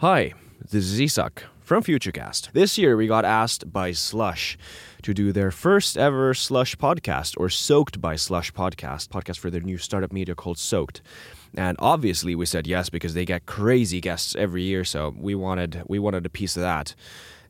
Hi, this is Isak from Futurecast. This year we got asked by Slush to do their first ever Slush podcast or Soaked by Slush podcast, podcast for their new startup media called Soaked. And obviously we said yes because they get crazy guests every year, so we wanted we wanted a piece of that.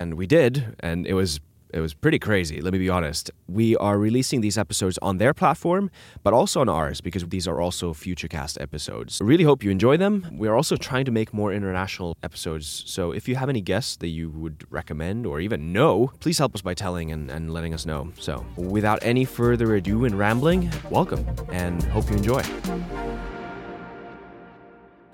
And we did, and it was it was pretty crazy, let me be honest. We are releasing these episodes on their platform, but also on ours because these are also Futurecast episodes. I really hope you enjoy them. We are also trying to make more international episodes. So if you have any guests that you would recommend or even know, please help us by telling and, and letting us know. So without any further ado and rambling, welcome and hope you enjoy.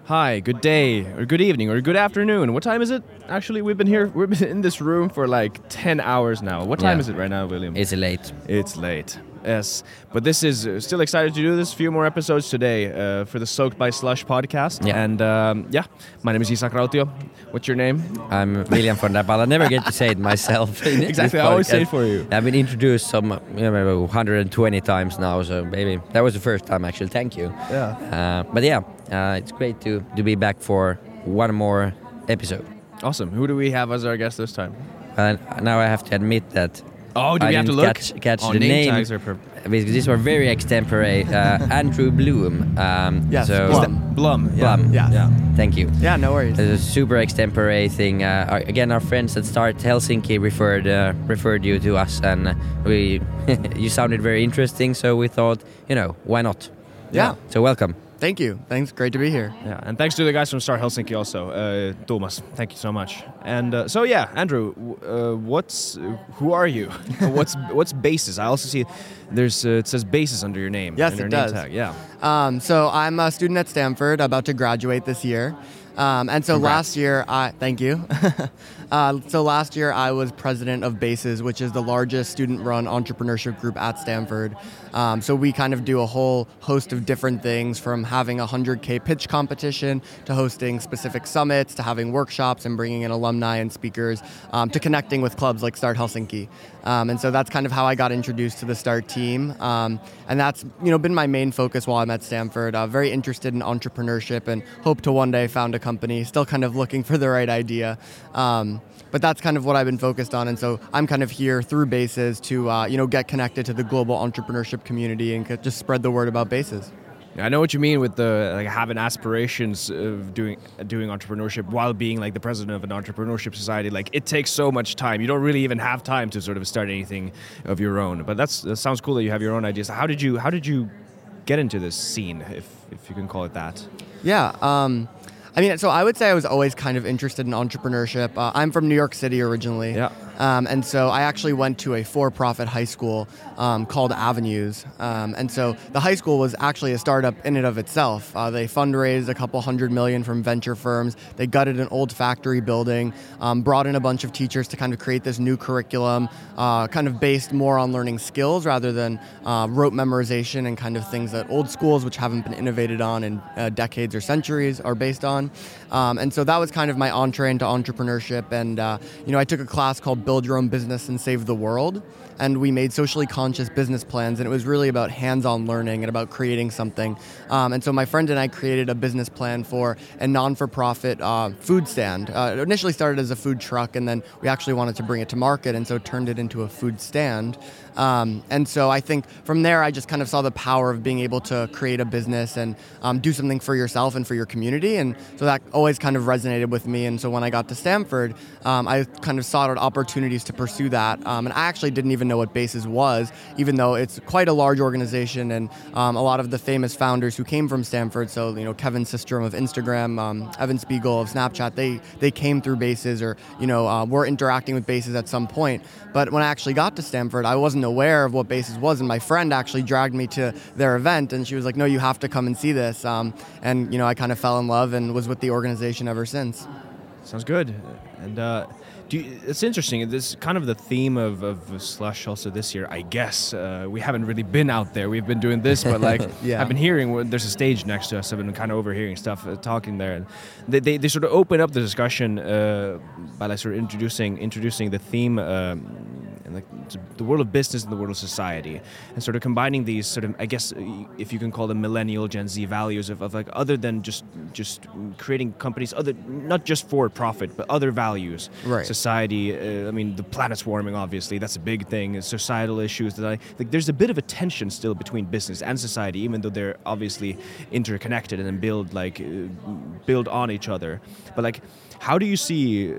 Hi, good day, or good evening, or good afternoon. What time is it? Actually, we've been here, we've been in this room for like 10 hours now. What time Yeah. is it right now, William? It's late. It's late. Yes, but this is uh, still excited to do this. Few more episodes today uh, for the Soaked by Slush podcast. Yeah. And um, yeah, my name is Isak Rautio. What's your name? I'm William von der Ball. I never get to say it myself. Exactly, I always say it for you. I've been introduced some you know, 120 times now, so maybe that was the first time actually. Thank you. Yeah. Uh, but yeah, uh, it's great to, to be back for one more episode. Awesome. Who do we have as our guest this time? And now I have to admit that Oh, do I we have to didn't look? catch, catch oh, the name, name. tags are per- because these were very extempore. Uh, Andrew Bloom. Um, Yes, so Blum. Blum. Yeah. Blum. Yeah. Yeah. Thank you. Yeah, no worries. It's a super extempore thing. Uh, our- again, our friends at Start Helsinki referred uh, referred you to us, and uh, we you sounded very interesting. So we thought, you know, why not? Yeah. So welcome. Thank you. Thanks. Great to be here. Yeah, and thanks to the guys from Start Helsinki also, uh, Thomas. Thank you so much. And uh, so yeah, Andrew, uh, what's who are you? what's what's Bases? I also see there's uh, it says Bases under your name. Yes, your it name does. Tag. Yeah. Um, so I'm a student at Stanford, about to graduate this year. Um, and so Congrats. last year, I thank you. uh, so last year, I was president of Bases, which is the largest student-run entrepreneurship group at Stanford. Um, so we kind of do a whole host of different things, from having a 100k pitch competition to hosting specific summits to having workshops and bringing in alumni and speakers um, to connecting with clubs like Start Helsinki. Um, and so that's kind of how I got introduced to the Start team. Um, and that's you know been my main focus while I'm at Stanford. Uh, very interested in entrepreneurship and hope to one day found a company. Still kind of looking for the right idea. Um, but that's kind of what I've been focused on, and so I'm kind of here through Bases to uh, you know get connected to the global entrepreneurship community and just spread the word about Bases. I know what you mean with the like having aspirations of doing doing entrepreneurship while being like the president of an entrepreneurship society. Like it takes so much time. You don't really even have time to sort of start anything of your own. But that's that sounds cool that you have your own ideas. How did you how did you get into this scene, if if you can call it that? Yeah. Um, I mean, so I would say I was always kind of interested in entrepreneurship. Uh, I'm from New York City originally. Yeah. Um, and so I actually went to a for profit high school um, called Avenues. Um, and so the high school was actually a startup in and of itself. Uh, they fundraised a couple hundred million from venture firms. They gutted an old factory building, um, brought in a bunch of teachers to kind of create this new curriculum, uh, kind of based more on learning skills rather than uh, rote memorization and kind of things that old schools, which haven't been innovated on in uh, decades or centuries, are based on. Um, and so that was kind of my entree into entrepreneurship. And, uh, you know, I took a class called Build Your Own Business and Save the World. And we made socially conscious business plans. And it was really about hands on learning and about creating something. Um, and so my friend and I created a business plan for a non for profit uh, food stand. Uh, it initially started as a food truck, and then we actually wanted to bring it to market. And so turned it into a food stand. Um, and so I think from there, I just kind of saw the power of being able to create a business and um, do something for yourself and for your community. And so that always kind of resonated with me. And so when I got to Stanford, um, I kind of sought out opportunities to pursue that. Um, and I actually didn't even know what Bases was, even though it's quite a large organization and um, a lot of the famous founders who came from Stanford. So, you know, Kevin Systrom of Instagram, um, Evan Spiegel of Snapchat, they, they came through Bases or, you know, uh, were interacting with Bases at some point. But when I actually got to Stanford, I wasn't aware of what Bases was. And my friend actually dragged me to their event and she was like, no, you have to come and see this. Um, and, you know, I kind of fell in love and was with the organization ever since. Sounds good. And uh, do you, it's interesting. This kind of the theme of, of Slush also this year, I guess. Uh, we haven't really been out there. We've been doing this, but like Yeah. I've been hearing there's a stage next to us. I've been kind of overhearing stuff uh, talking there, and they, they, they sort of open up the discussion uh, by like sort of introducing introducing the theme. Um, like the world of business and the world of society, and sort of combining these sort of I guess if you can call them millennial Gen Z values of, of like other than just just creating companies other not just for profit but other values, right. society. Uh, I mean, the planet's warming obviously that's a big thing. Societal issues that I like. There's a bit of a tension still between business and society, even though they're obviously interconnected and build like uh, build on each other. But like, how do you see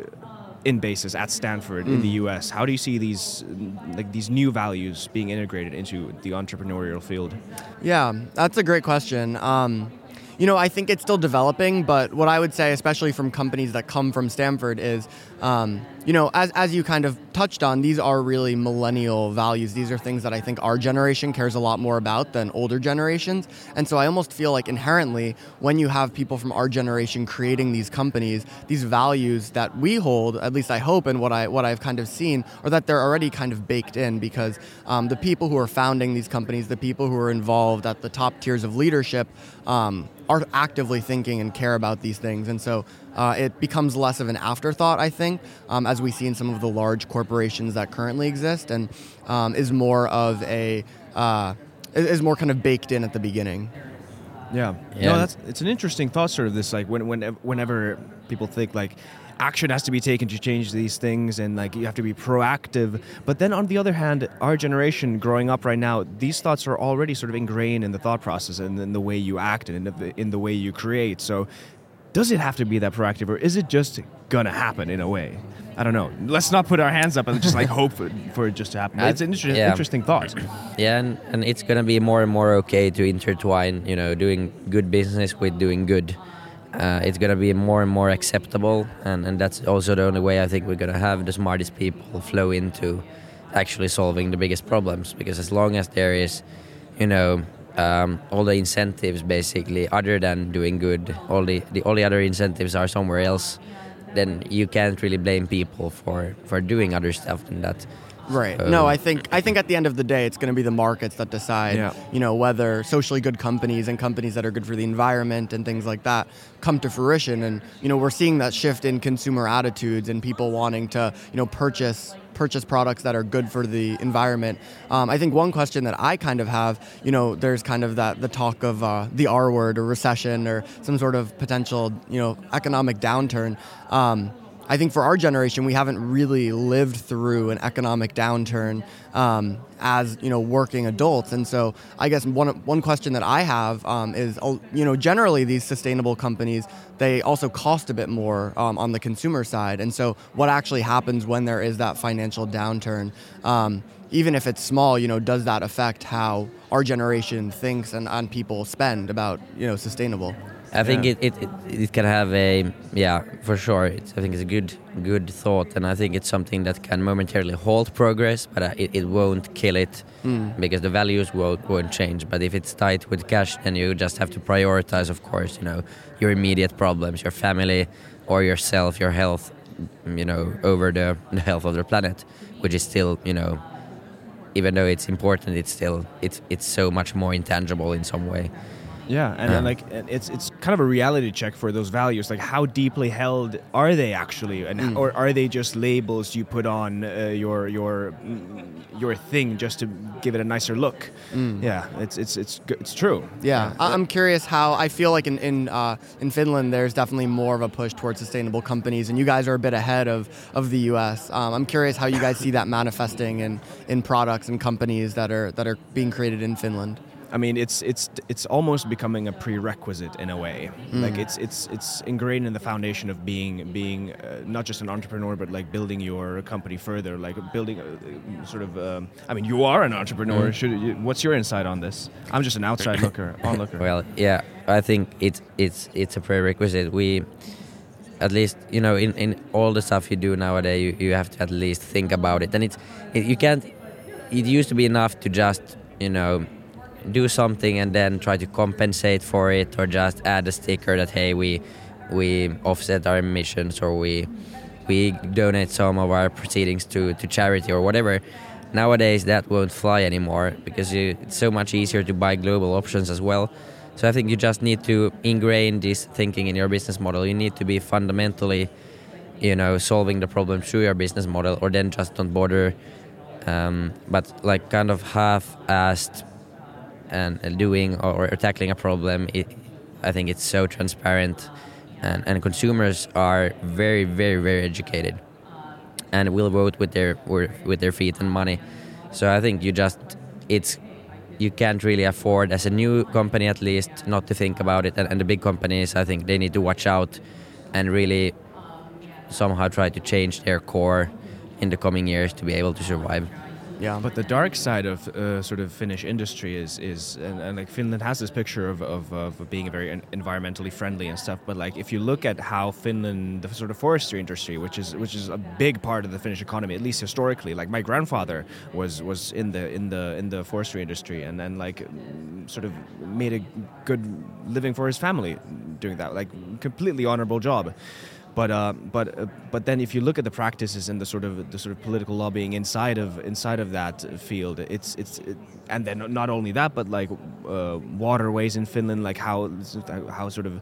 in Bases at Stanford mm. in the mm. U.S. How do you see these like these new values being integrated into the entrepreneurial field? Yeah, that's a great question. Um, you know, I think it's still developing, but what I would say, especially from companies that come from Stanford, is, um, you know, as, as you kind of touched on, these are really millennial values. These are things that I think our generation cares a lot more about than older generations. And so I almost feel like inherently, when you have people from our generation creating these companies, these values that we hold, at least I hope, and what I what I've kind of seen, are that they're already kind of baked in because um, the people who are founding these companies, the people who are involved at the top tiers of leadership, um, are actively thinking and care about these things. And so uh, it becomes less of an afterthought, I think, um, as we see in some of the large corporations that currently exist, and um, is more of a uh, is more kind of baked in at the beginning. Yeah. yeah. No, that's it's an interesting thought. Sort of this like when, when whenever people think like action has to be taken to change these things and like you have to be proactive but then on the other hand our generation growing up right now these thoughts are already sort of ingrained in the thought process and in the way you act and in the, in the way you create so does it have to be that proactive or is it just gonna happen in a way I don't know. Let's not put our hands up and just like hope for, for, it just to happen. It's an inter- yeah. interesting thought. Yeah, and, and it's gonna be more and more okay to intertwine, you know, doing good business with doing good uh, it's going to be more and more acceptable and, and that's also the only way i think we're going to have the smartest people flow into actually solving the biggest problems because as long as there is you know um, all the incentives basically other than doing good all the, the all the other incentives are somewhere else then you can't really blame people for for doing other stuff than that Right. Um, no, I think I think at the end of the day, it's going to be the markets that decide. Yeah. You know whether socially good companies and companies that are good for the environment and things like that come to fruition. And you know we're seeing that shift in consumer attitudes and people wanting to you know purchase purchase products that are good for the environment. Um, I think one question that I kind of have, you know, there's kind of that the talk of uh, the R word or recession or some sort of potential you know economic downturn. Um, I think for our generation, we haven't really lived through an economic downturn um, as you know working adults, and so I guess one one question that I have um, is oh, you know generally these sustainable companies they also cost a bit more um, on the consumer side, and so what actually happens when there is that financial downturn? Um, even if it's small, you know, does that affect how our generation thinks and, and people spend about you know sustainable? I think it, it, it, it, can have a yeah for sure. It's, I think it's a good good thought, and I think it's something that can momentarily halt progress, but uh, it, it won't kill it mm. because the values won't won't change. But if it's tied with cash, then you just have to prioritize, of course, you know, your immediate problems, your family, or yourself, your health, you know, over the, the health of the planet, which is still you know, even though it's important, it's still it's it's so much more intangible in some way. Yeah, and, yeah. and like it's it's kind of a reality check for those values. Like, how deeply held are they actually, and mm. or are they just labels you put on uh, your your your thing just to give it a nicer look? Mm. Yeah, it's it's it's it's true. Yeah. yeah. I'm curious how I feel like in in uh, in Finland there's definitely more of a push towards sustainable companies, and you guys are a bit ahead of of the U.S. Um, I'm curious how you guys see that manifesting in in products and companies that are that are being created in Finland. I mean, it's it's it's almost becoming a prerequisite in a way. Mm. Like it's it's it's ingrained in the foundation of being being uh, not just an entrepreneur, but like building your company further. Like building, a, sort of. Um, I mean, you are an entrepreneur. Mm. Should you, what's your insight on this? I'm just an outside looker, onlooker. Well, yeah, I think it's it's it's a prerequisite. We at least you know in, in all the stuff you do nowadays you, you have to at least think about it and it's it, you can't it used to be enough to just you know do something and then try to compensate for it or just add a sticker that hey we we offset our emissions or we we donate some of our proceedings to, to charity or whatever. Nowadays that won't fly anymore because you, it's so much easier to buy global options as well. So i think you just need to ingrain this thinking in your business model. You need to be fundamentally you know solving the problem through your business model or then just don't bother um, but like kind of half-assed and, doing or, or tackling a problem. It, I think it's so transparent, and, and consumers are very, very, very educated, and will vote with their with their feet and money. So I think you just it's you can't really afford as a new company at least not to think about it and, and the big companies i think they need to watch out and really somehow try to change their core in the coming years to be able to survive Yeah. But the dark side of uh, sort of Finnish industry is is and, and like Finland has this picture of, of, of being a very environmentally friendly and stuff. But like if you look at how Finland, the sort of forestry industry, which is which is a big part of the Finnish economy, at least historically. Like my grandfather was was in the in the in the forestry industry, and then like sort of made a good living for his family doing that. Like completely honorable job. But uh, but uh, but then if you look at the practices and the sort of the sort of political lobbying inside of inside of that field, it's it's it, and then not only that, but like uh, waterways in Finland, like how how sort of.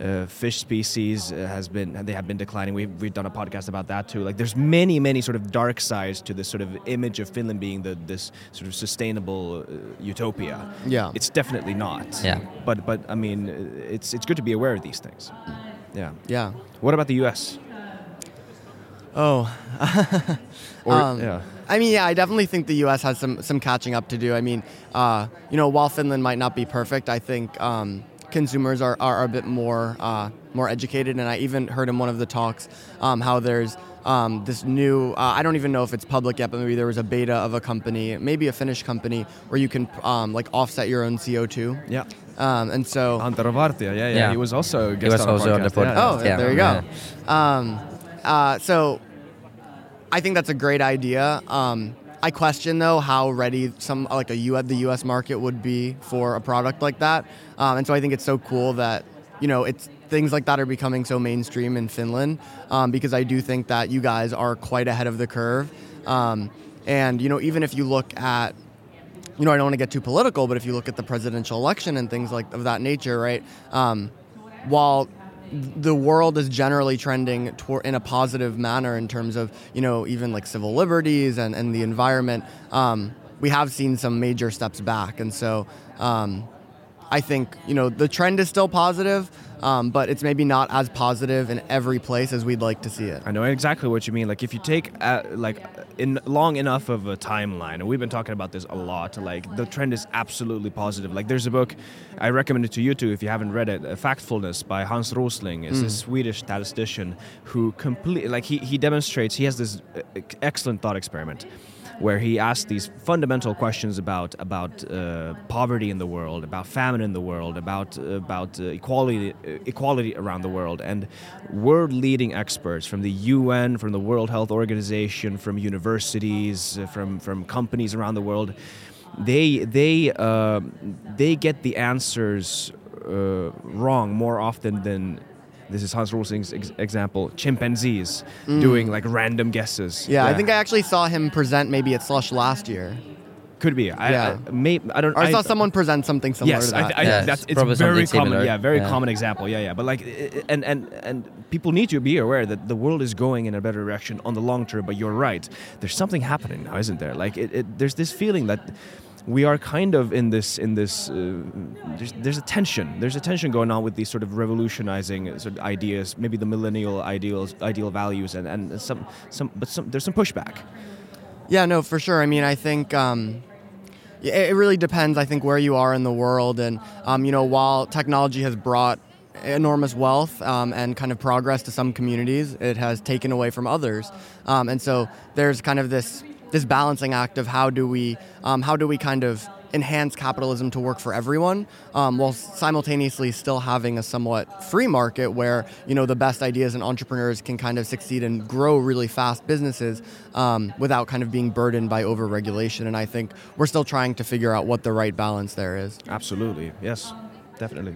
Uh, fish species uh, has been they have been declining. We've, we've done a podcast about that too. Like there's many many sort of dark sides to this sort of image of Finland being the this sort of sustainable uh, utopia. Yeah. it's definitely not. Yeah. but but I mean, it's it's good to be aware of these things. Yeah. yeah. What about the U.S.? Oh. Or Um, yeah, I mean, yeah, I definitely think the U.S. has some some catching up to do. I mean, uh, you know, while Finland might not be perfect, I think um, consumers are, are a bit more uh, more educated. And I even heard in one of the talks um, how there's um, this new. Uh, I don't even know if it's public yet, but maybe there was a beta of a company, maybe a Finnish company, where you can um, like offset your own CO two. yeah. Um, and so Antero Vartia, yeah, yeah, Yeah. He was also a guest He was on our also on the podcast, yeah. Oh, Yeah. there you go. Um, uh, so I think that's a great idea. Um, I question though how ready some like a U the U.S. market would be for a product like that, um, and so I think it's so cool that you know it's things like that are becoming so mainstream in Finland um, because I do think that you guys are quite ahead of the curve, um, and you know even if you look at you know, I don't want to get too political, but if you look at the presidential election and things like of that nature, right? Um, while the world is generally trending toward in a positive manner in terms of you know even like civil liberties and, and the environment, um, we have seen some major steps back, and so um, I think you know the trend is still positive, um, but it's maybe not as positive in every place as we'd like to see it. I know exactly what you mean. Like if you take uh, like in long enough of a timeline, and we've been talking about this a lot. Like the trend is absolutely positive. Like there's a book I recommend it to you too if you haven't read it. Uh, Factfulness by Hans Rosling is a Swedish statistician who completely like he he demonstrates. He has this uh, excellent thought experiment where he asks these fundamental questions about about uh, poverty in the world, about famine in the world, about about uh, equality uh, equality around the world, and world-leading experts from the UN, from the World Health Organization, from universities, uh, from from companies around the world, they they uh, they get the answers uh, wrong more often than. This is Hans Rosling's ex- example. Chimpanzees doing like random guesses. Mm. Yeah, I think I actually saw him present maybe at Slush last year, Could be. I, Yeah. I, may, I don't. or I saw someone present something similar Yes, to that. I, Yeah, that's it's it's probably very something common. similar. Yeah, very Yeah. common example. Yeah, yeah. But like, i- i- and and and people need to be aware that the world is going in a better direction on the long term. But you're right. There's something happening now, isn't there? Like, it, it, there's this feeling that we are kind of in this in this. Uh, there's, there's a tension. There's a tension going on with these sort of revolutionizing uh, sort of ideas, maybe the millennial ideals, ideal values, and and some some. But some there's some pushback. Yeah, no, for sure. I mean, I think um, yeah, it really depends. I think where you are in the world, and um, you know, while technology has brought enormous wealth um, and kind of progress to some communities, it has taken away from others, um, and so there's kind of this this balancing act of how do we um, how do we kind of enhance capitalism to work for everyone um, while simultaneously still having a somewhat free market where you know the best ideas and entrepreneurs can kind of succeed and grow really fast businesses um, without kind of being burdened by overregulation and i think we're still trying to figure out what the right balance there is Absolutely, yes, definitely.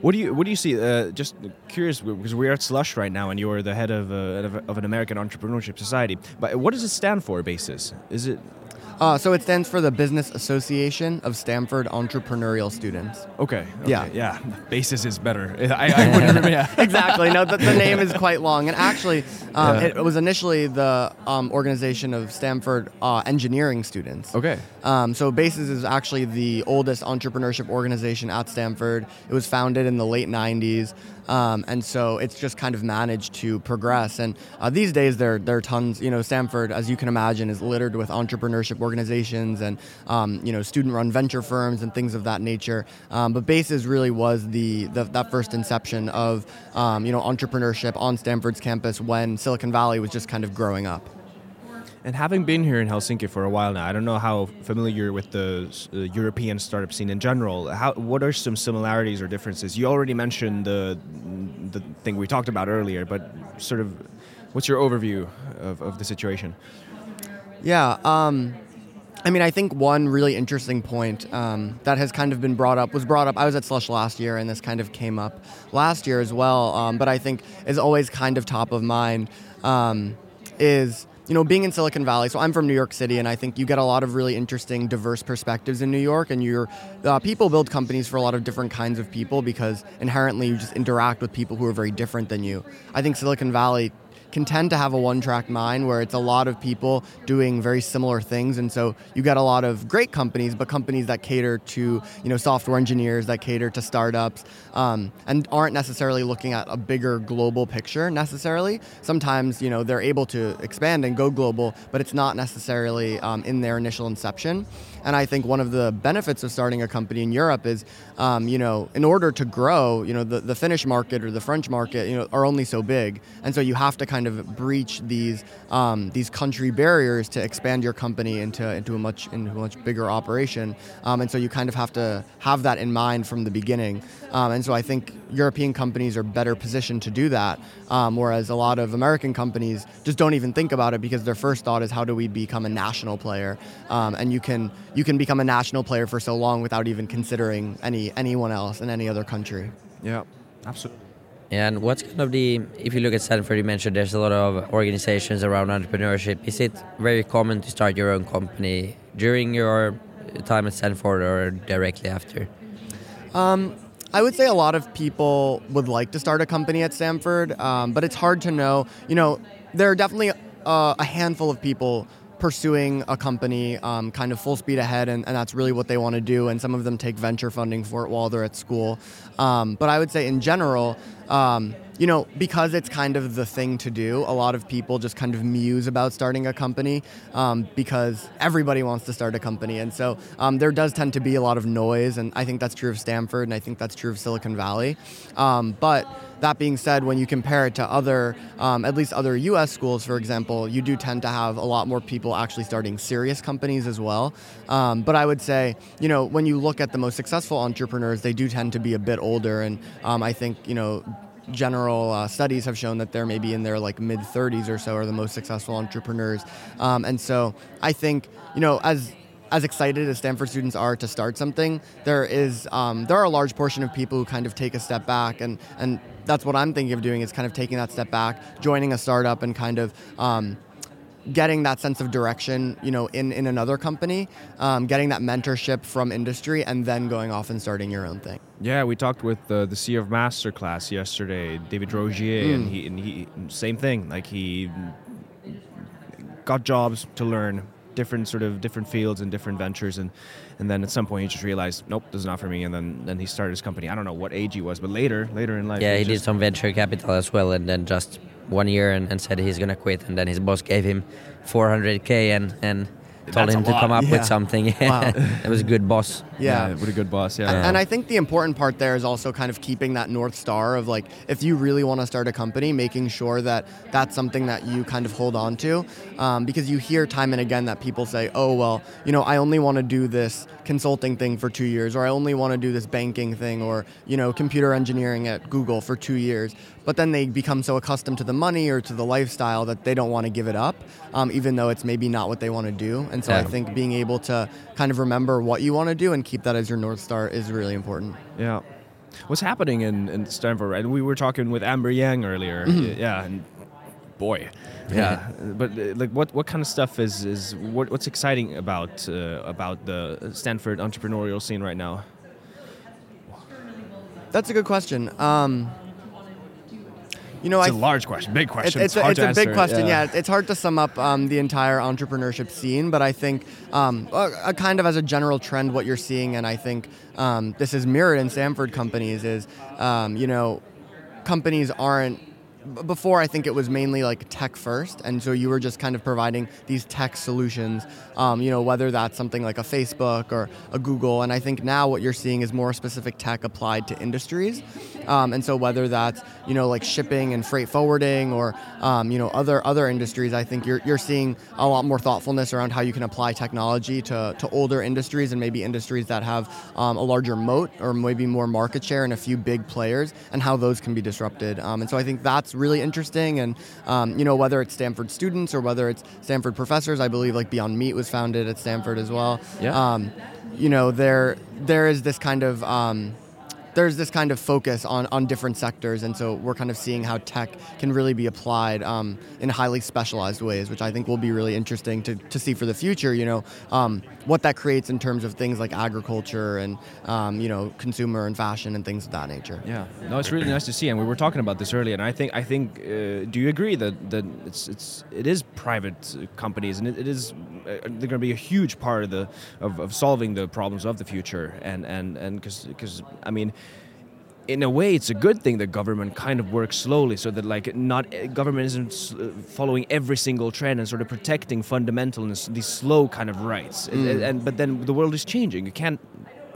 What do you What do you see? Uh, just curious because we're at Slush right now, and you're the head of, uh, of, of an American Entrepreneurship Society. But what does it stand for, Bases? Is it Uh, so it stands for the Business Association of Stanford Entrepreneurial Students. Okay. okay, Yeah. Yeah. Bases is better. I, I wouldn't remember. Yeah. exactly. No, the, the name is quite long, and actually, um, Yeah. it was initially the um, organization of Stanford uh, engineering students. Okay. Um, so BASES is actually the oldest entrepreneurship organization at Stanford. It was founded in the late 90s. Um, and so it's just kind of managed to progress. And uh, these days, there, there are tons. You know, Stanford, as you can imagine, is littered with entrepreneurship organizations and um, you know student-run venture firms and things of that nature. Um, but Bases really was the, the that first inception of um, you know entrepreneurship on Stanford's campus when Silicon Valley was just kind of growing up. And having been here in Helsinki for a while now, I don't know how familiar you're with the uh, European startup scene in general. How, what are some similarities or differences? You already mentioned the the thing we talked about earlier, but sort of, what's your overview of, of the situation? Yeah. Um, I mean, I think one really interesting point um, that has kind of been brought up was brought up. I was at Slush last year, and this kind of came up last year as well. Um, but I think is always kind of top of mind um, is you know being in Silicon Valley. So I'm from New York City, and I think you get a lot of really interesting, diverse perspectives in New York. And your uh, people build companies for a lot of different kinds of people because inherently you just interact with people who are very different than you. I think Silicon Valley can tend to have a one-track mind where it's a lot of people doing very similar things. And so you get a lot of great companies but companies that cater to you know software engineers that cater to startups um, and aren't necessarily looking at a bigger global picture necessarily. Sometimes you know they're able to expand and go global but it's not necessarily um, in their initial inception. And I think one of the benefits of starting a company in Europe is, um, you know, in order to grow, you know, the, the Finnish market or the French market, you know, are only so big, and so you have to kind of breach these um, these country barriers to expand your company into into a much into a much bigger operation. Um, and so you kind of have to have that in mind from the beginning. Um, and so I think European companies are better positioned to do that, um, whereas a lot of American companies just don't even think about it because their first thought is how do we become a national player? Um, and you can you can become a national player for so long without even considering any anyone else in any other country. Yeah, absolutely. And what's kind of the, if you look at Stanford, you mentioned there's a lot of organizations around entrepreneurship. Is it very common to start your own company during your time at Stanford or directly after? I would say a lot of people would like to start a company at Stanford, um, but it's hard to know. You know, there are definitely uh, a handful of people pursuing a company um, kind of full speed ahead, and, and that's really what they want to do. And some of them take venture funding for it while they're at school. Um, but I would say, in general, um, you know, because it's kind of the thing to do, a lot of people just kind of muse about starting a company um, because everybody wants to start a company. And so um, there does tend to be a lot of noise, and I think that's true of Stanford, and I think that's true of Silicon Valley. Um, but that being said, when you compare it to other, um, at least other US schools, for example, you do tend to have a lot more people actually starting serious companies as well. Um, but I would say, you know, when you look at the most successful entrepreneurs, they do tend to be a bit older. And um, I think, you know, general uh, studies have shown that they're maybe in their like mid 30s or so are the most successful entrepreneurs. Um, and so I think, you know, as as excited as Stanford students are to start something, there is um, there are a large portion of people who kind of take a step back, and and that's what I'm thinking of doing is kind of taking that step back, joining a startup, and kind of. Um, getting that sense of direction, you know, in, in another company, um, getting that mentorship from industry, and then going off and starting your own thing. Yeah, we talked with uh, the CEO of Masterclass yesterday, David Rogier, and he and he same thing. Like he got jobs to learn different sort of different fields and different ventures, and and then at some point he just realized, nope, this is not for me. And then then he started his company. I don't know what age he was, but later later in life, Yeah, he did just- some venture capital as well, and then just one year and, and said he's gonna quit, and then his boss gave him 400k and and told That's him to lot. come up Yeah. with something. Wow. it was a good boss. Yeah. what a good boss. Yeah, And, and I think the important part there is also kind of keeping that north star of like if you really want to start a company, making sure that that's something that you kind of hold on to, um, because you hear time and again that people say, "Oh well, you know, I only want to do this consulting thing for two years, or I only want to do this banking thing, or you know, computer engineering at Google for two years." But then they become so accustomed to the money or to the lifestyle that they don't want to give it up, um, even though it's maybe not what they want to do. And so I think being able to kind of remember what you want to do and keep that as your north star is really important. Yeah. What's happening in, in Stanford, right? We were talking with Amber Yang earlier. Mm-hmm. Yeah, and boy. Yeah, but uh, like, what what kind of stuff is is what, what's exciting about uh, about the Stanford entrepreneurial scene right now? That's a good question. Um, you know, It's I a large question, big question. It's, It's, hard it's to a big question. yeah. Yeah. it's hard to sum up um, the entire entrepreneurship scene, but I think um, a, a kind of as a general trend, what you're seeing, and I think um, this is mirrored in Stanford companies, is um, you know, companies aren't. Before, I think it was mainly like tech first, and so you were just kind of providing these tech solutions. Um, you know, whether that's something like a Facebook or a Google, and I think now what you're seeing is more specific tech applied to industries. Um, and so whether that's you know like shipping and freight forwarding or um, you know other other industries, I think you're, you're seeing a lot more thoughtfulness around how you can apply technology to, to older industries and maybe industries that have um, a larger moat or maybe more market share and a few big players and how those can be disrupted. Um, and so I think that's really interesting. And um, you know whether it's Stanford students or whether it's Stanford professors, I believe like Beyond Meat was founded at Stanford as well. Yeah. Um, you know there there is this kind of um, there's this kind of focus on, on different sectors, and so we're kind of seeing how tech can really be applied um, in highly specialized ways, which I think will be really interesting to, to see for the future. You know, um, what that creates in terms of things like agriculture and um, you know consumer and fashion and things of that nature. Yeah, no, it's really nice to see, and we were talking about this earlier. And I think, I think, uh, do you agree that that it's it's it is private companies, and it, it is uh, they're going to be a huge part of the of, of solving the problems of the future, and and and because because I mean. In a way, it's a good thing that government kind of works slowly, so that like not uh, government isn't uh, following every single trend and sort of protecting fundamental and these slow kind of rights. And, and but then the world is changing. You can't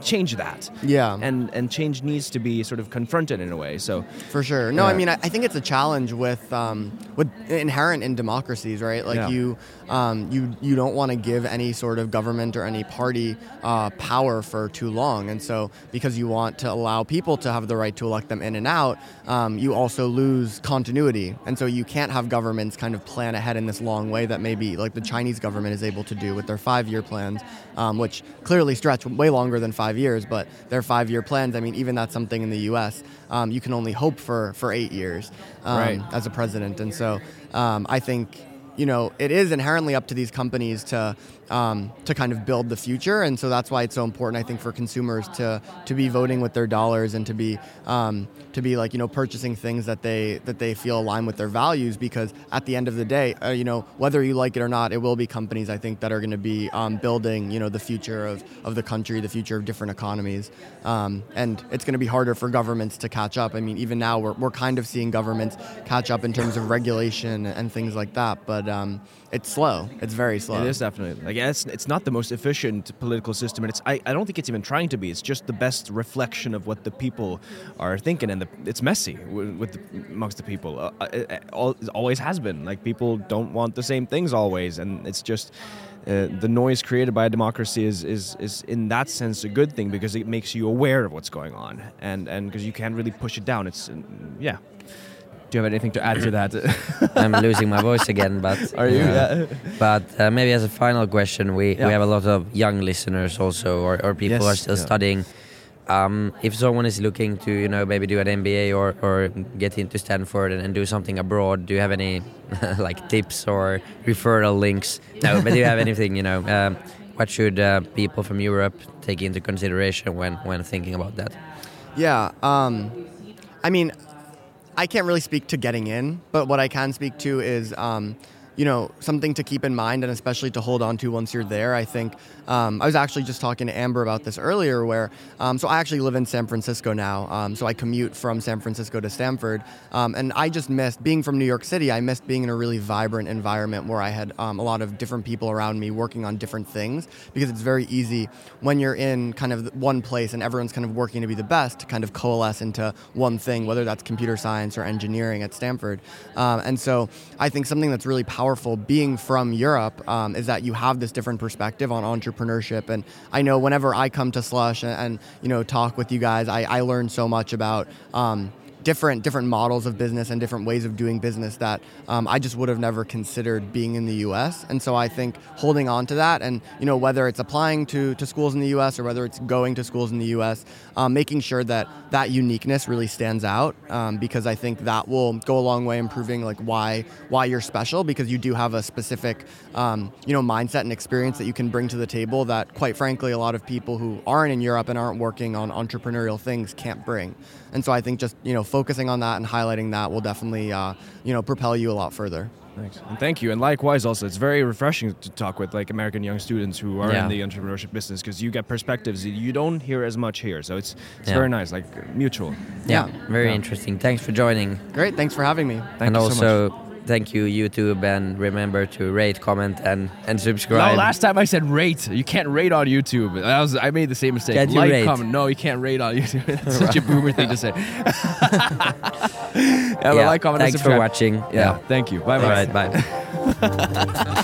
change that Yeah. and and change needs to be sort of confronted in a way. So For sure. No, I mean, I, I think it's a challenge with um, with inherent in democracies, right? Like Yeah. you, um, you you don't want to give any sort of government or any party uh, power for too long, and so because you want to allow people to have the right to elect them in and out, um, you also lose continuity, and so you can't have governments kind of plan ahead in this long way that maybe like the Chinese government is able to do with their five-year plans, um, which clearly stretch way longer than five years, but their five-year plans. I mean, even that's something in the U.S. Um, you can only hope for for eight years um, Right. as a president, and so um, I think you know it is inherently up to these companies to um, to kind of build the future, and so that's why it's so important. I think for consumers to to be voting with their dollars and to be um, to be like you know purchasing things that they that they feel align with their values, because at the end of the day, uh, you know whether you like it or not, it will be companies I think that are going to be um, building you know the future of of the country, the future of different economies, um, and it's going to be harder for governments to catch up. I mean, even now we're we're kind of seeing governments catch up in terms of regulation and things like that, but um, it's slow. It's very slow. it is definitely like it's, it's not the most efficient political system, and it's I, I don't think it's even trying to be. It's just the best reflection of what the people are thinking, and the, it's messy with, with the, amongst the people. Uh, it, it always has been. Like people don't want the same things always, and it's just. Uh, the noise created by a democracy is, is, is in that sense a good thing because it makes you aware of what's going on and and because you can't really push it down it's yeah do you have anything to add to that I'm losing my voice again, but Are you? uh, Yeah. But uh, maybe as a final question, we, Yeah. we have a lot of young listeners also, or, or people who are still yeah. studying. Um, if someone is looking to, you know, maybe do an MBA or, or get into Stanford and, and do something abroad, do you have any like tips or referral links? No, but do you have anything, you know? Um, what should uh, people from Europe take into consideration when, when thinking about that? Yeah. Um, I mean, I can't really speak to getting in, but what I can speak to is, um, you know, something to keep in mind and especially to hold on to once you're there. I think um, I was actually just talking to Amber about this earlier, where um, so I actually live in San Francisco now, um, so I commute from San Francisco to Stanford, um, and I just missed being from New York City. I missed being in a really vibrant environment where I had um, a lot of different people around me working on different things because it's very easy when you're in kind of one place and everyone's kind of working to be the best to kind of coalesce into one thing, whether that's computer science or engineering at Stanford. Um, and so I think something that's really powerful being from Europe um, is that you have this different perspective on entrepreneurship. And I know whenever I come to Slush and, and you know talk with you guys, I, I learn so much about. Um, different different models of business and different ways of doing business that um, I just would have never considered being in the U.S. And so I think holding on to that, and you know whether it's applying to to schools in the U.S. or whether it's going to schools in the U.S., um, making sure that that uniqueness really stands out um, because I think that will go a long way in improving like why why you're special because you do have a specific um, you know mindset and experience that you can bring to the table that quite frankly a lot of people who aren't in Europe and aren't working on entrepreneurial things can't bring. And so I think just you know focusing on that and highlighting that will definitely uh, you know propel you a lot further. Thanks. And thank you. And likewise, also, it's very refreshing to talk with like American young students who are Yeah. in the entrepreneurship business because you get perspectives you don't hear as much here. So it's it's Yeah. very nice, like mutual. Yeah, Yeah. very Yeah. interesting. Thanks for joining. Great, thanks for having me. Thank and you so also much. Thank you YouTube and remember to rate, comment and and subscribe. No, last time I said rate. You can't rate on YouTube. That was I made the same mistake. Can't like, rate? comment. No, you can't rate on YouTube. That's such a boomer thing to say. yeah, Yeah, like, comment, and thanks for watching. Yeah, thank you. Bye bye. right, bye.